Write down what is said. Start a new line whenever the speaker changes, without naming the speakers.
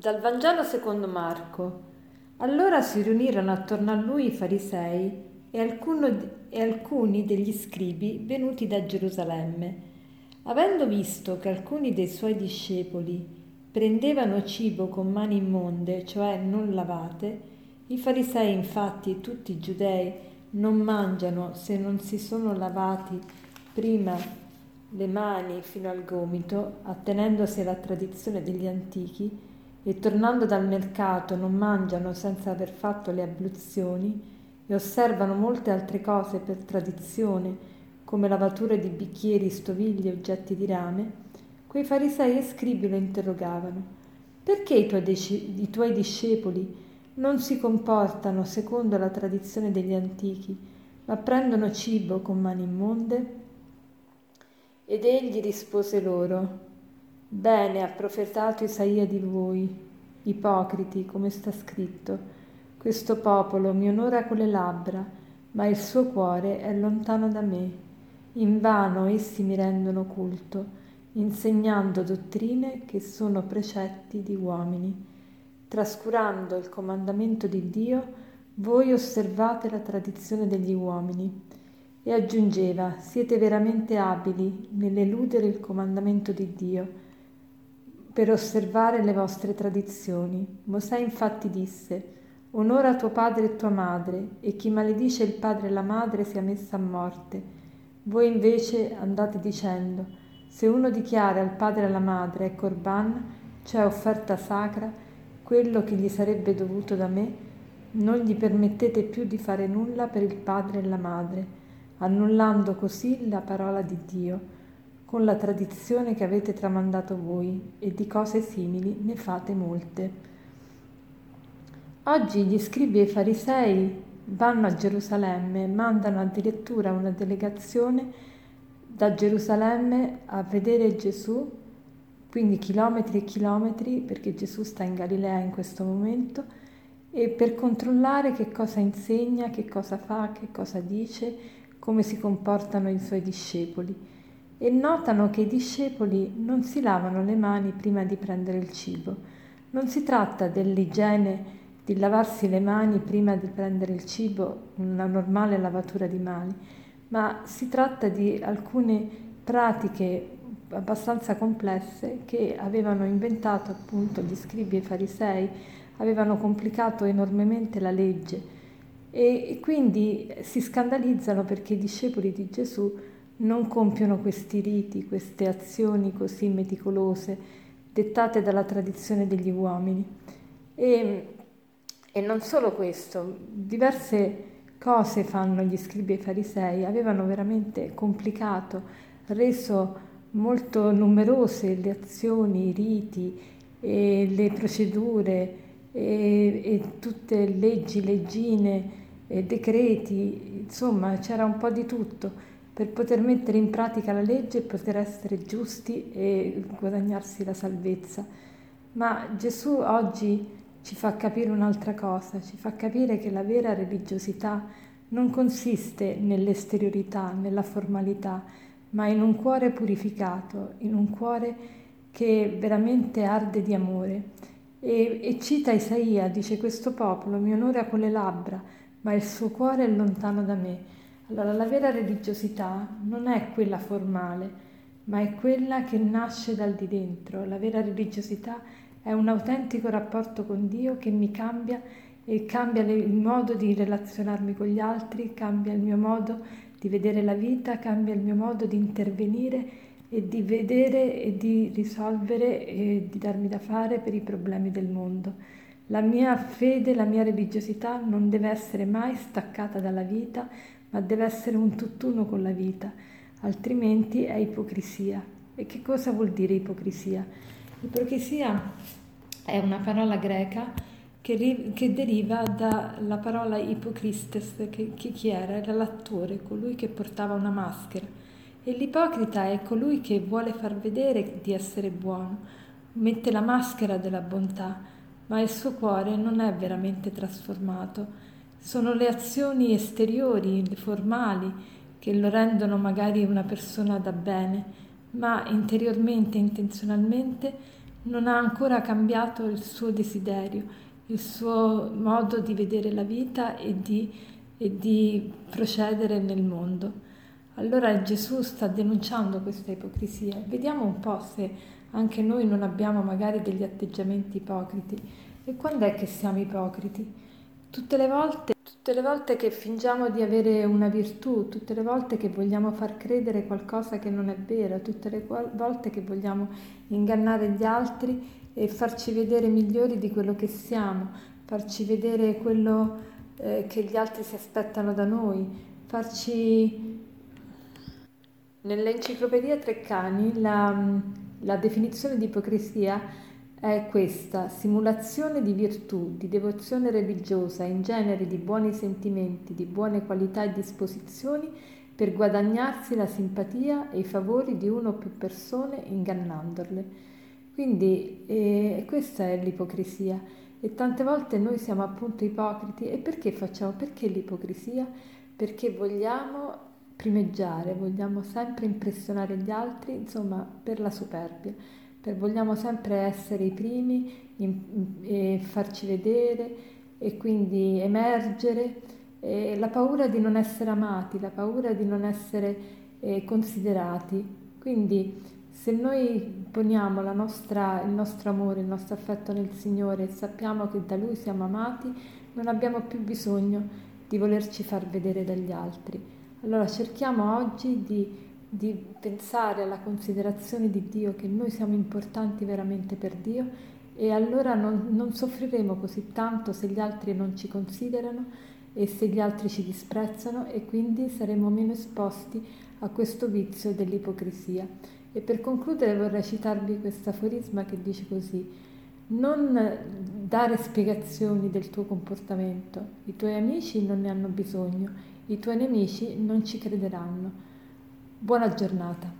Dal Vangelo secondo Marco. Allora si riunirono attorno a lui i farisei e, alcuno, e alcuni degli scribi venuti da Gerusalemme. Avendo visto che alcuni dei suoi discepoli prendevano cibo con mani immonde, cioè non lavate, i farisei infatti tutti i giudei non mangiano se non si sono lavati prima le mani fino al gomito, attenendosi alla tradizione degli antichi, e tornando dal mercato non mangiano senza aver fatto le abluzioni e osservano molte altre cose per tradizione, come lavature di bicchieri, stoviglie, oggetti di rame, quei farisei e scribi lo interrogavano. Perché i tuoi, dec- i tuoi discepoli non si comportano secondo la tradizione degli antichi, ma prendono cibo con mani immonde? Ed egli rispose loro, Bene ha profetato Isaia di voi, ipocriti, come sta scritto. Questo popolo mi onora con le labbra, ma il suo cuore è lontano da me. Invano essi mi rendono culto, insegnando dottrine che sono precetti di uomini. Trascurando il comandamento di Dio, voi osservate la tradizione degli uomini. E aggiungeva, siete veramente abili nell'eludere il comandamento di Dio per osservare le vostre tradizioni. Mosè infatti disse, Onora tuo padre e tua madre, e chi maledice il padre e la madre sia messa a morte. Voi invece andate dicendo, se uno dichiara al padre e alla madre è corban, cioè offerta sacra, quello che gli sarebbe dovuto da me, non gli permettete più di fare nulla per il padre e la madre, annullando così la parola di Dio con la tradizione che avete tramandato voi e di cose simili ne fate molte. Oggi gli scribi e i farisei vanno a Gerusalemme, mandano addirittura una delegazione da Gerusalemme a vedere Gesù, quindi chilometri e chilometri, perché Gesù sta in Galilea in questo momento, e per controllare che cosa insegna, che cosa fa, che cosa dice, come si comportano i suoi discepoli e notano che i discepoli non si lavano le mani prima di prendere il cibo. Non si tratta dell'igiene di lavarsi le mani prima di prendere il cibo, una normale lavatura di mani, ma si tratta di alcune pratiche abbastanza complesse che avevano inventato appunto gli scribi e i farisei, avevano complicato enormemente la legge e quindi si scandalizzano perché i discepoli di Gesù non compiono questi riti, queste azioni così meticolose, dettate dalla tradizione degli uomini. E, e non solo questo, diverse cose fanno gli scribi e i farisei, avevano veramente complicato, reso molto numerose le azioni, i riti, le procedure e, e tutte leggi, leggine, decreti, insomma c'era un po' di tutto per poter mettere in pratica la legge e poter essere giusti e guadagnarsi la salvezza. Ma Gesù oggi ci fa capire un'altra cosa, ci fa capire che la vera religiosità non consiste nell'esteriorità, nella formalità, ma in un cuore purificato, in un cuore che veramente arde di amore. E, e cita Isaia, dice questo popolo mi onora con le labbra, ma il suo cuore è lontano da me. Allora la vera religiosità non è quella formale, ma è quella che nasce dal di dentro. La vera religiosità è un autentico rapporto con Dio che mi cambia e cambia il modo di relazionarmi con gli altri, cambia il mio modo di vedere la vita, cambia il mio modo di intervenire e di vedere e di risolvere e di darmi da fare per i problemi del mondo. La mia fede, la mia religiosità non deve essere mai staccata dalla vita, ma deve essere un tutt'uno con la vita, altrimenti è ipocrisia. E che cosa vuol dire ipocrisia? Ipocrisia è una parola greca che, che deriva dalla parola ipocristes, che, che chi era? Era l'attore, colui che portava una maschera. E l'ipocrita è colui che vuole far vedere di essere buono, mette la maschera della bontà, ma il suo cuore non è veramente trasformato sono le azioni esteriori, formali, che lo rendono magari una persona da bene, ma interiormente, intenzionalmente, non ha ancora cambiato il suo desiderio, il suo modo di vedere la vita e di, e di procedere nel mondo. Allora Gesù sta denunciando questa ipocrisia. Vediamo un po' se anche noi non abbiamo magari degli atteggiamenti ipocriti. E quando è che siamo ipocriti? Tutte le volte, tutte le volte che fingiamo di avere una virtù, tutte le volte che vogliamo far credere qualcosa che non è vero, tutte le volte che vogliamo ingannare gli altri e farci vedere migliori di quello che siamo, farci vedere quello eh, che gli altri si aspettano da noi, farci Nell'enciclopedia Treccani la, la definizione di ipocrisia è questa, simulazione di virtù, di devozione religiosa, in genere di buoni sentimenti, di buone qualità e disposizioni per guadagnarsi la simpatia e i favori di una o più persone ingannandole. Quindi eh, questa è l'ipocrisia e tante volte noi siamo appunto ipocriti e perché facciamo? Perché l'ipocrisia? Perché vogliamo primeggiare, vogliamo sempre impressionare gli altri, insomma, per la superbia, per vogliamo sempre essere i primi in, e farci vedere e quindi emergere. E la paura di non essere amati, la paura di non essere eh, considerati. Quindi se noi poniamo nostra, il nostro amore, il nostro affetto nel Signore e sappiamo che da Lui siamo amati, non abbiamo più bisogno di volerci far vedere dagli altri. Allora cerchiamo oggi di, di, pensare alla considerazione di Dio, che noi siamo importanti veramente per Dio e allora non, non soffriremo così tanto se gli altri non ci considerano e se gli altri ci disprezzano e quindi saremo meno esposti a questo vizio dell'ipocrisia. E per concludere vorrei citarvi questo aforisma che dice così, non dare spiegazioni del tuo comportamento, i tuoi amici non ne hanno bisogno, i tuoi nemici non ci crederanno. Buona giornata.